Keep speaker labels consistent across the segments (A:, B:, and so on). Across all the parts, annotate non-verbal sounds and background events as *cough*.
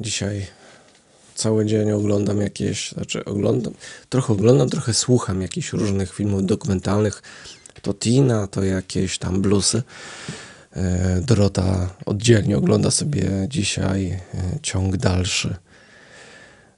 A: Dzisiaj cały dzień oglądam jakieś, znaczy oglądam, trochę oglądam, trochę słucham jakichś różnych filmów dokumentalnych. To Tina, to jakieś tam bluesy. E, Dorota oddzielnie ogląda sobie dzisiaj e, ciąg dalszy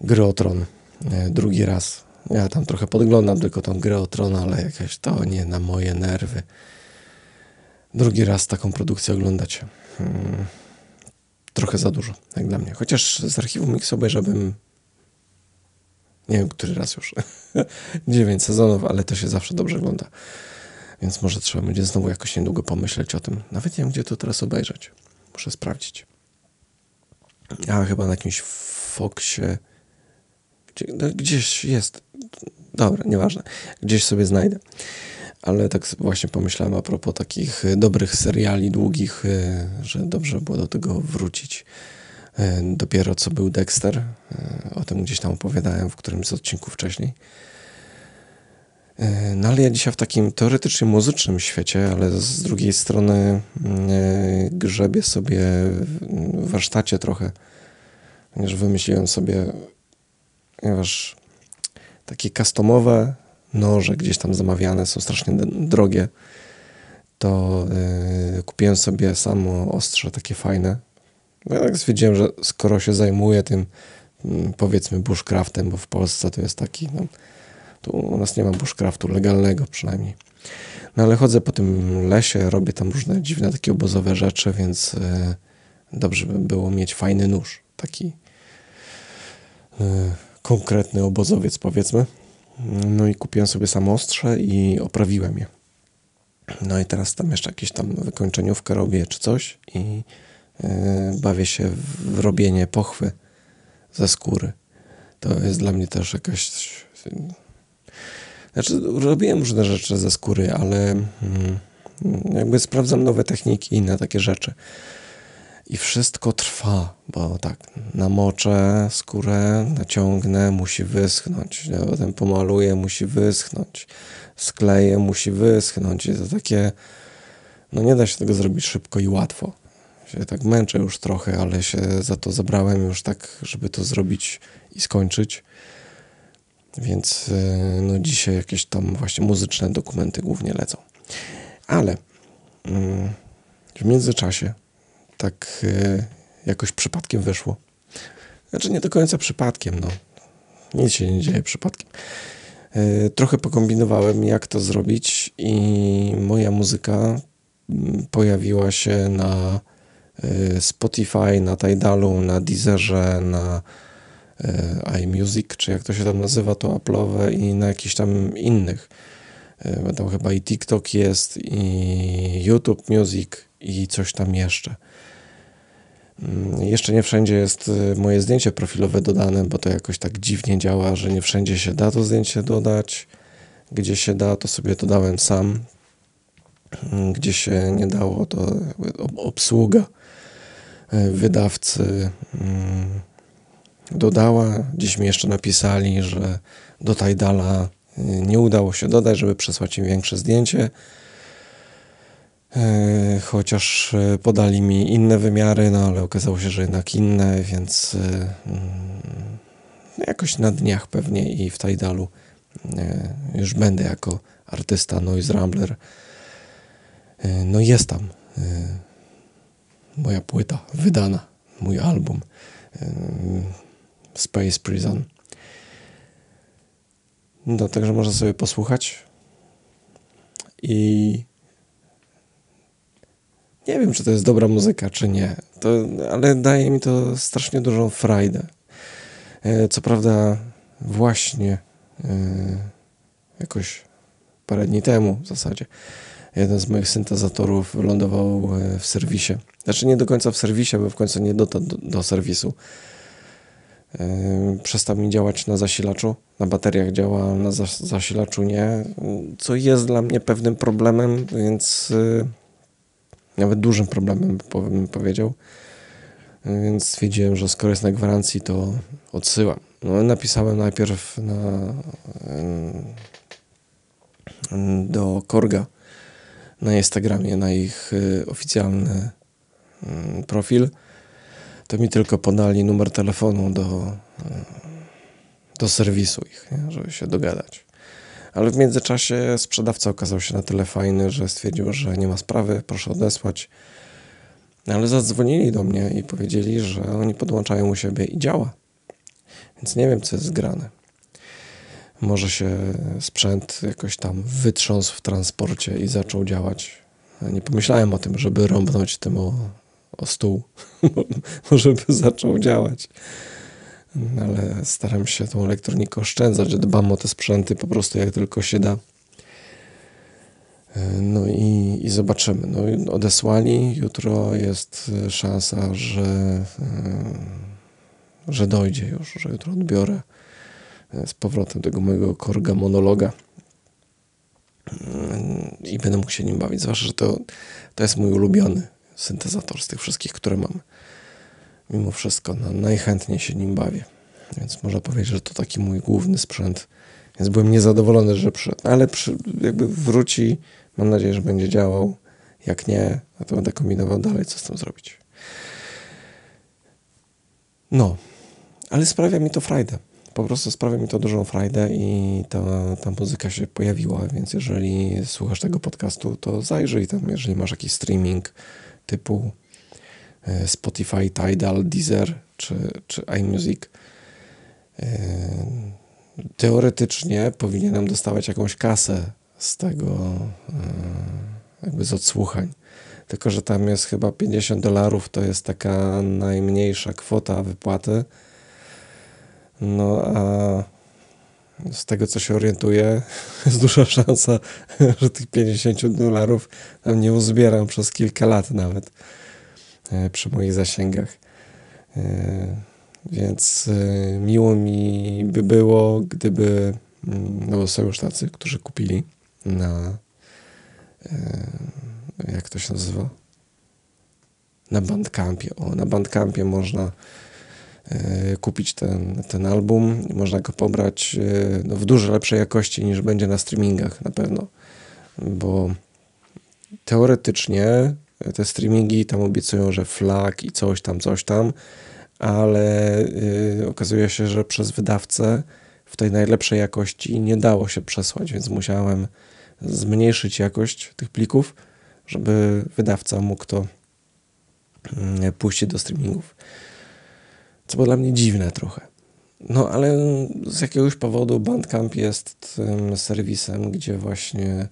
A: Gry o Tron. E, drugi raz. Ja tam trochę podglądam tylko tą grę o Tron, ale jakieś to nie na moje nerwy. Drugi raz taką produkcję oglądać. Hmm. Trochę za dużo, jak dla mnie. Chociaż z archiwum Mix obejrzałbym nie wiem, który raz już. *laughs* Dziewięć sezonów, ale to się zawsze dobrze ogląda. Więc może trzeba będzie znowu jakoś niedługo pomyśleć o tym. Nawet nie wiem, gdzie to teraz obejrzeć. Muszę sprawdzić. A chyba na jakimś Foxie. Gdzie, no, gdzieś jest. Dobra, nieważne. Gdzieś sobie znajdę. Ale tak właśnie pomyślałem a propos takich dobrych seriali długich, y, że dobrze było do tego wrócić. Y, dopiero co był Dexter. Y, o tym gdzieś tam opowiadałem w którymś z odcinków wcześniej. No ale ja dzisiaj w takim teoretycznie muzycznym świecie, ale z drugiej strony grzebię sobie w warsztacie trochę, ponieważ wymyśliłem sobie, ponieważ takie customowe noże gdzieś tam zamawiane są strasznie drogie, to yy, kupiłem sobie samo ostrze takie fajne. No ja tak stwierdziłem, że skoro się zajmuję tym yy, powiedzmy bushcraftem, bo w Polsce to jest taki, no, tu u nas nie ma bushcraftu legalnego przynajmniej. No ale chodzę po tym lesie, robię tam różne dziwne takie obozowe rzeczy, więc yy, dobrze by było mieć fajny nóż, taki y, konkretny obozowiec powiedzmy. No i kupiłem sobie samostrze i oprawiłem je. No i teraz tam jeszcze jakieś tam wykończeniówkę robię czy coś i yy, bawię się w robienie pochwy ze skóry. To jest dla mnie też jakaś... Znaczy, robiłem różne rzeczy ze skóry, ale yy, jakby sprawdzam nowe techniki i inne takie rzeczy i wszystko trwa, bo tak, namoczę skórę, naciągnę, musi wyschnąć, potem pomaluję, musi wyschnąć, skleję, musi wyschnąć. I to takie, no nie da się tego zrobić szybko i łatwo. Się tak męczę już trochę, ale się za to zabrałem już tak, żeby to zrobić i skończyć. Więc e, no dzisiaj jakieś tam właśnie muzyczne dokumenty głównie lecą. Ale mm, w międzyczasie tak e, jakoś przypadkiem wyszło. Znaczy nie do końca przypadkiem, no. Nic się nie dzieje przypadkiem. E, trochę pokombinowałem, jak to zrobić i moja muzyka mm, pojawiła się na e, Spotify, na Tidalu, na Deezerze, na iMusic, czy jak to się tam nazywa, to Apple'owe i na jakichś tam innych. Tam chyba i TikTok jest, i YouTube Music, i coś tam jeszcze. Mm, jeszcze nie wszędzie jest y, moje zdjęcie profilowe dodane, bo to jakoś tak dziwnie działa, że nie wszędzie się da to zdjęcie dodać. Gdzie się da, to sobie dodałem sam. Mm, gdzie się nie dało, to obsługa y, wydawcy mm, dodała. Dziś mi jeszcze napisali, że do Tidala y, nie udało się dodać, żeby przesłać im większe zdjęcie. E, chociaż e, podali mi inne wymiary, no ale okazało się, że jednak inne, więc e, mm, jakoś na dniach pewnie i w Tidalu już będę jako artysta Noise Rambler. No jest tam moja płyta wydana, mój album Space Prison. No, także można sobie posłuchać i nie wiem, czy to jest dobra muzyka, czy nie, to, ale daje mi to strasznie dużą frajdę. E, co prawda, właśnie e, jakoś parę dni temu w zasadzie jeden z moich syntezatorów wylądował e, w serwisie. Znaczy nie do końca w serwisie, bo w końcu nie dotarł do, do serwisu. Przestał mi działać na zasilaczu, na bateriach działa, na zasilaczu nie, co jest dla mnie pewnym problemem, więc nawet dużym problemem bym powiedział. Więc stwierdziłem, że skoro jest na gwarancji, to odsyłam. No, napisałem najpierw na, do Korga na Instagramie, na ich y, oficjalny profil. to mi tylko podali numer telefonu do, do serwisu ich, nie? żeby się dogadać. Ale w międzyczasie sprzedawca okazał się na tyle fajny, że stwierdził, że nie ma sprawy, proszę odesłać. Ale zadzwonili do mnie i powiedzieli, że oni podłączają u siebie i działa. Więc nie wiem, co jest zgrane. Może się sprzęt jakoś tam wytrząsł w transporcie i zaczął działać. Nie pomyślałem o tym, żeby rąbnąć tym o, o stół. *laughs* Może by zaczął działać. Ale staram się tą elektronikę oszczędzać. Dbam o te sprzęty po prostu jak tylko się da. No i, i zobaczymy. No, odesłali. Jutro jest szansa, że, że dojdzie już, że jutro odbiorę z powrotem tego mojego korga monologa i będę mógł się nim bawić. Zwłaszcza, że to, to jest mój ulubiony syntezator z tych wszystkich, które mam. Mimo wszystko no, najchętniej się nim bawię. Więc można powiedzieć, że to taki mój główny sprzęt. Więc byłem niezadowolony, że przyszedł. Ale przy, jakby wróci, mam nadzieję, że będzie działał. Jak nie, no to będę kombinował dalej, co z tym zrobić. No, ale sprawia mi to frajdę po prostu sprawia mi to dużą frajdę i ta, ta muzyka się pojawiła, więc jeżeli słuchasz tego podcastu, to zajrzyj tam, jeżeli masz jakiś streaming typu Spotify, Tidal, Deezer czy, czy iMusic. E, teoretycznie powinienem dostawać jakąś kasę z tego, e, jakby z odsłuchań. Tylko, że tam jest chyba 50 dolarów, to jest taka najmniejsza kwota wypłaty no a z tego co się orientuję, *laughs* jest duża szansa, *laughs* że tych 50 dolarów tam nie uzbieram przez kilka lat nawet e, przy moich zasięgach. E, więc e, miło mi by było, gdyby, mm, no bo są już tacy, którzy kupili na, jak to się nazywa? Na Bandcampie. O, na Bandcampie można E, kupić ten, ten album. Można go pobrać e, no, w dużo lepszej jakości niż będzie na streamingach na pewno, bo teoretycznie te streamingi tam obiecują, że flag i coś tam, coś tam, ale yy, okazuje się, że przez wydawcę w tej najlepszej jakości nie dało się przesłać, więc musiałem zmniejszyć jakość tych plików, żeby wydawca mógł to yy, puścić do streamingów co było dla mnie dziwne trochę. No ale z jakiegoś powodu Bandcamp jest tym serwisem, gdzie właśnie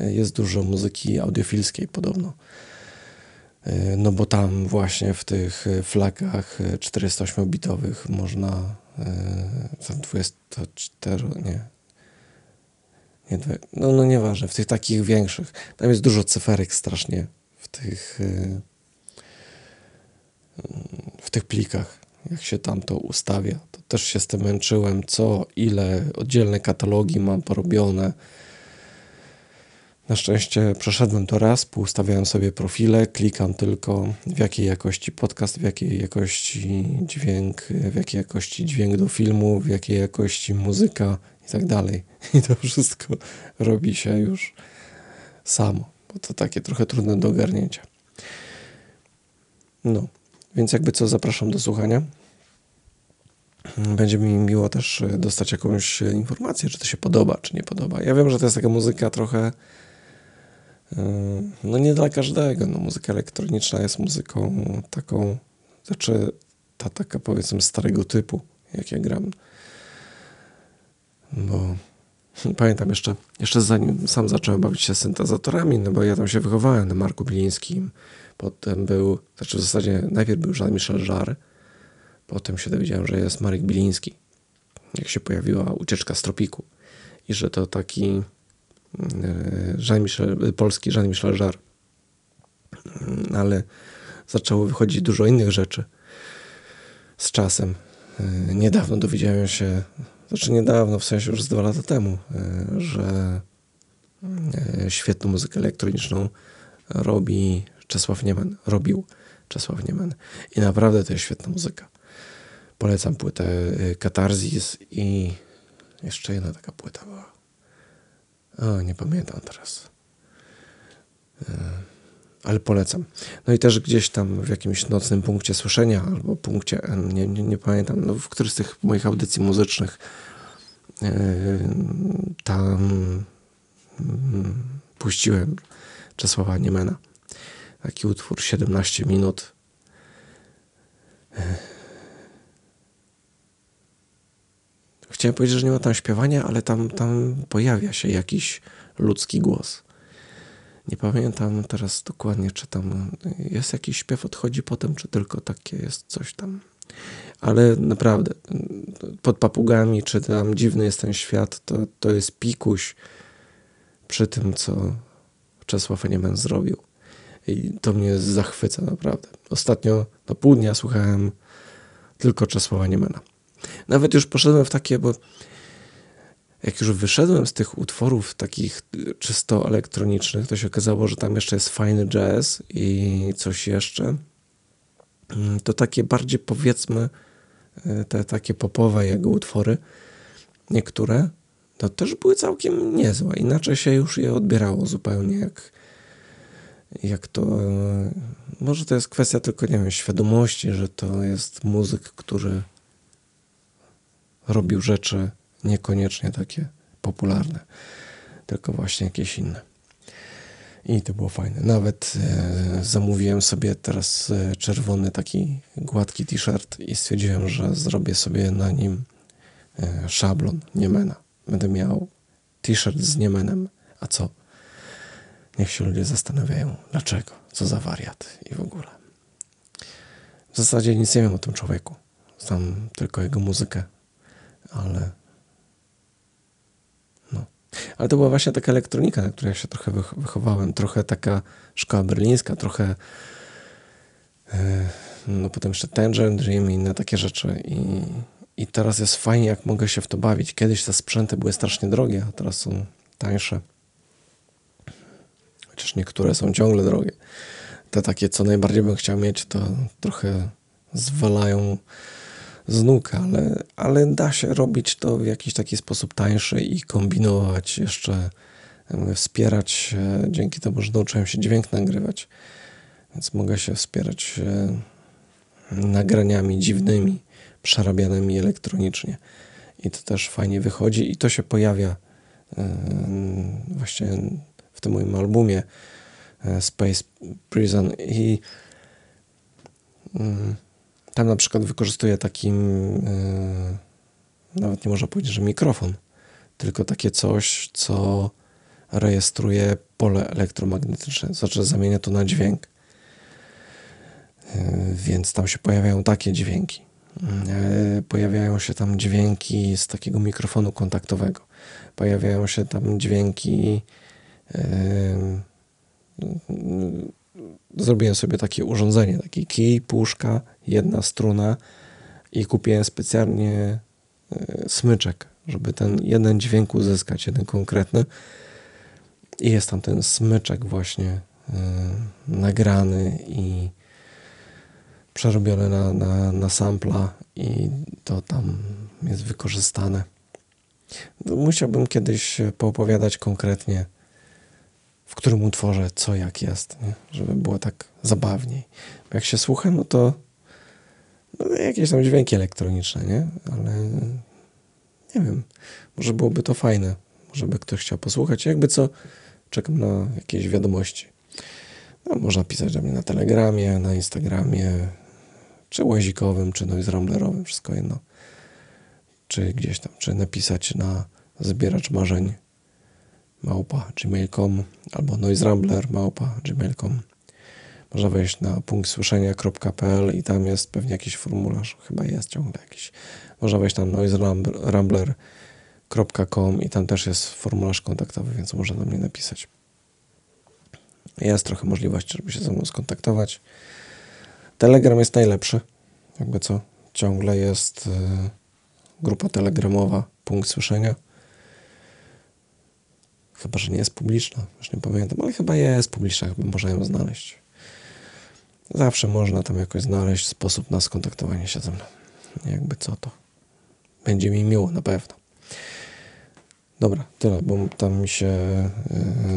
A: e, jest dużo muzyki audiofilskiej podobno. E, no bo tam właśnie w tych flagach 408-bitowych można tam 24, nie, nie, no, no nieważne, w tych takich większych, tam jest dużo cyferek strasznie w tych w tych plikach jak się tam to ustawia. To też się z tym męczyłem, co, ile, oddzielne katalogi mam porobione. Na szczęście przeszedłem to raz, poustawiałem sobie profile, klikam tylko w jakiej jakości podcast, w jakiej jakości dźwięk, w jakiej jakości dźwięk do filmu, w jakiej jakości muzyka i tak dalej. I to wszystko robi się już samo, bo to takie trochę trudne do ogarnięcia. No, więc jakby co, zapraszam do słuchania. Będzie mi miło też e, dostać jakąś informację, czy to się podoba, czy nie podoba. Ja wiem, że to jest taka muzyka trochę e, no nie dla każdego. No, muzyka elektroniczna jest muzyką taką, znaczy ta taka powiedzmy starego typu, jak ja gram. Bo *laughs* pamiętam jeszcze, jeszcze zanim sam zacząłem bawić się syntezatorami, no bo ja tam się wychowałem na Marku Bilińskim, potem był, znaczy w zasadzie najpierw był Jean-Michel Jarre, Potem się dowiedziałem, że jest Marek Biliński, jak się pojawiła ucieczka z tropiku i że to taki e, Jean Michel, polski Jean-Michel Jarre. Ale zaczęło wychodzić dużo innych rzeczy z czasem. Niedawno dowiedziałem się, znaczy niedawno, w sensie już z dwa lata temu, że świetną muzykę elektroniczną robi Czesław Nieman, robił Czesław Nieman. I naprawdę to jest świetna muzyka. Polecam płytę Katarzis i jeszcze jedna taka płyta była. O, nie pamiętam teraz. Y, ale polecam. No i też gdzieś tam w jakimś nocnym punkcie słyszenia albo punkcie N, nie, nie, nie pamiętam, no w którymś z tych moich audycji muzycznych yy, tam yy, puściłem Czesława Niemena. Taki utwór 17 minut. Yy. Chciałem powiedzieć, że nie ma tam śpiewania, ale tam, tam pojawia się jakiś ludzki głos. Nie pamiętam teraz dokładnie, czy tam jest jakiś śpiew, odchodzi potem, czy tylko takie jest coś tam. Ale naprawdę, pod papugami, czy tam dziwny jest ten świat, to, to jest pikuś przy tym, co Czesław Niemen zrobił. I to mnie zachwyca naprawdę. Ostatnio na pół dnia słuchałem tylko Czesława Niemena. Nawet już poszedłem w takie, bo jak już wyszedłem z tych utworów takich czysto elektronicznych, to się okazało, że tam jeszcze jest fajny jazz i coś jeszcze. Mm, to takie bardziej powiedzmy, e, te takie popowe jego utwory, niektóre, to też były całkiem niezłe. Inaczej się już je odbierało zupełnie, jak, jak to. E, może to jest kwestia tylko, nie wiem, świadomości, że to jest muzyk, który robił rzeczy niekoniecznie takie popularne, tylko właśnie jakieś inne. I to było fajne. Nawet e, zamówiłem sobie teraz e, czerwony taki gładki t-shirt i stwierdziłem, że zrobię sobie na nim e, szablon Niemena. Będę miał t-shirt z Niemenem. A co? Niech się ludzie zastanawiają, dlaczego, co za wariat i w ogóle. W zasadzie nic nie wiem o tym człowieku. Znam tylko jego muzykę, ale ale to była właśnie taka elektronika, na której ja się trochę wychowałem. Trochę taka szkoła berlińska, trochę e, no potem jeszcze Tangerine Dream i inne takie rzeczy. I, I teraz jest fajnie, jak mogę się w to bawić. Kiedyś te sprzęty były strasznie drogie, a teraz są tańsze. Chociaż niektóre są ciągle drogie. Te takie, co najbardziej bym chciał mieć, to trochę zwalają z nóg, ale, ale da się robić to w jakiś taki sposób tańszy i kombinować jeszcze, wspierać. Dzięki temu, że nauczyłem się dźwięk nagrywać, więc mogę się wspierać nagraniami dziwnymi, przerabianymi elektronicznie. I to też fajnie wychodzi i to się pojawia właśnie w tym moim albumie e, Space Prison i mm, tam na przykład wykorzystuję taki, yy, nawet nie można powiedzieć, że mikrofon, tylko takie coś, co rejestruje pole elektromagnetyczne, znaczy zamienia to na dźwięk. Yy, więc tam się pojawiają takie dźwięki. Yy, pojawiają się tam dźwięki z takiego mikrofonu kontaktowego. Pojawiają się tam dźwięki zrobiłem sobie takie urządzenie, taki kij, puszka, jedna struna i kupiłem specjalnie e, smyczek, żeby ten jeden dźwięk uzyskać, jeden konkretny. I jest tam ten smyczek właśnie e, nagrany i przerobiony na, na, na sampla i to tam jest wykorzystane. Musiałbym kiedyś poopowiadać konkretnie w którym utworze co jak jest, nie? żeby było tak zabawniej. Bo jak się słucha, no to no, jakieś tam dźwięki elektroniczne, nie? Ale nie wiem, może byłoby to fajne. Może by ktoś chciał posłuchać. Jakby co, czekam na jakieś wiadomości. No, można pisać do mnie na Telegramie, na Instagramie, czy łazikowym, czy noise ramblerowym, wszystko jedno. Czy gdzieś tam, czy napisać na zbieracz marzeń małpa gmail.com albo noiserambler małpa gmail.com. Można wejść na punkt słyszenia.pl i tam jest pewnie jakiś formularz, chyba jest ciągle jakiś. Można wejść na noiserambler.com i tam też jest formularz kontaktowy, więc można do mnie napisać. Jest trochę możliwości, żeby się ze mną skontaktować. Telegram jest najlepszy. Jakby co, ciągle jest y, grupa telegramowa, punkt słyszenia Chyba, że nie jest publiczna, już nie pamiętam, ale chyba jest publiczna, chyba można ją znaleźć. Zawsze można tam jakoś znaleźć sposób na skontaktowanie się ze mną. Jakby co to. Będzie mi miło, na pewno. Dobra, tyle, bo tam mi się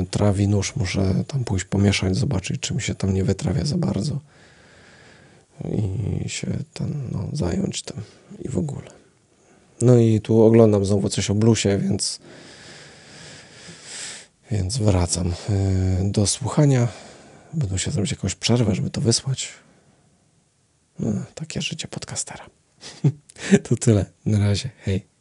A: y, trawi nóż. Muszę tam pójść pomieszać, zobaczyć, czy mi się tam nie wytrawia za bardzo. I się tam, no, zająć tym i w ogóle. No i tu oglądam znowu coś o bluesie, więc, więc wracam y, do słuchania. Będę się zrobić jakąś przerwę, żeby to wysłać. No, takie życie podcastera. *laughs* to tyle. Na razie. Hej.